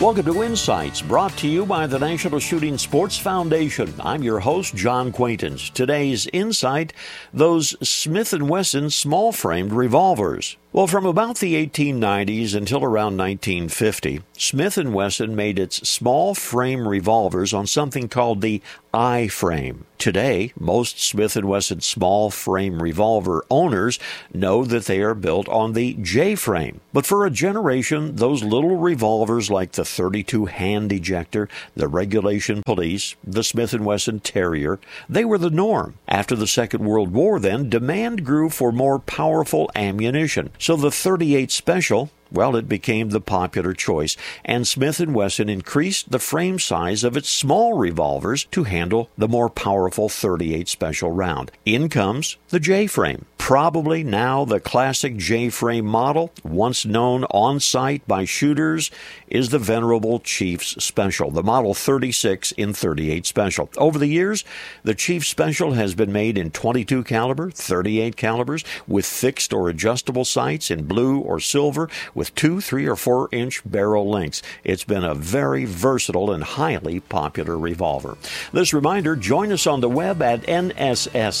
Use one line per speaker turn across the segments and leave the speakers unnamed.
Welcome to Insights, brought to you by the National Shooting Sports Foundation. I'm your host, John Quaintance. Today's insight: those Smith & Wesson small-framed revolvers. Well, from about the 1890s until around 1950, Smith & Wesson made its small frame revolvers on something called the I-frame. Today, most Smith & Wesson small frame revolver owners know that they are built on the J-frame. But for a generation, those little revolvers like the 32 hand ejector, the regulation police, the Smith & Wesson Terrier, they were the norm. After the Second World War then, demand grew for more powerful ammunition. So the 38 Special, well, it became the popular choice, and Smith & Wesson increased the frame size of its small revolvers to handle the more powerful 38 Special round. In comes the J-frame, probably now the classic J-frame model, once known on sight by shooters, is the venerable Chiefs Special, the Model 36 in 38 Special. Over the years, the Chiefs Special has been made in 22 caliber, 38 calibers, with fixed or adjustable sights in blue or silver with two, three, or four inch barrel lengths. It's been a very versatile and highly popular revolver. This reminder join us on the web at nssf.org.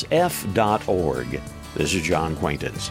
This is John Quaintance.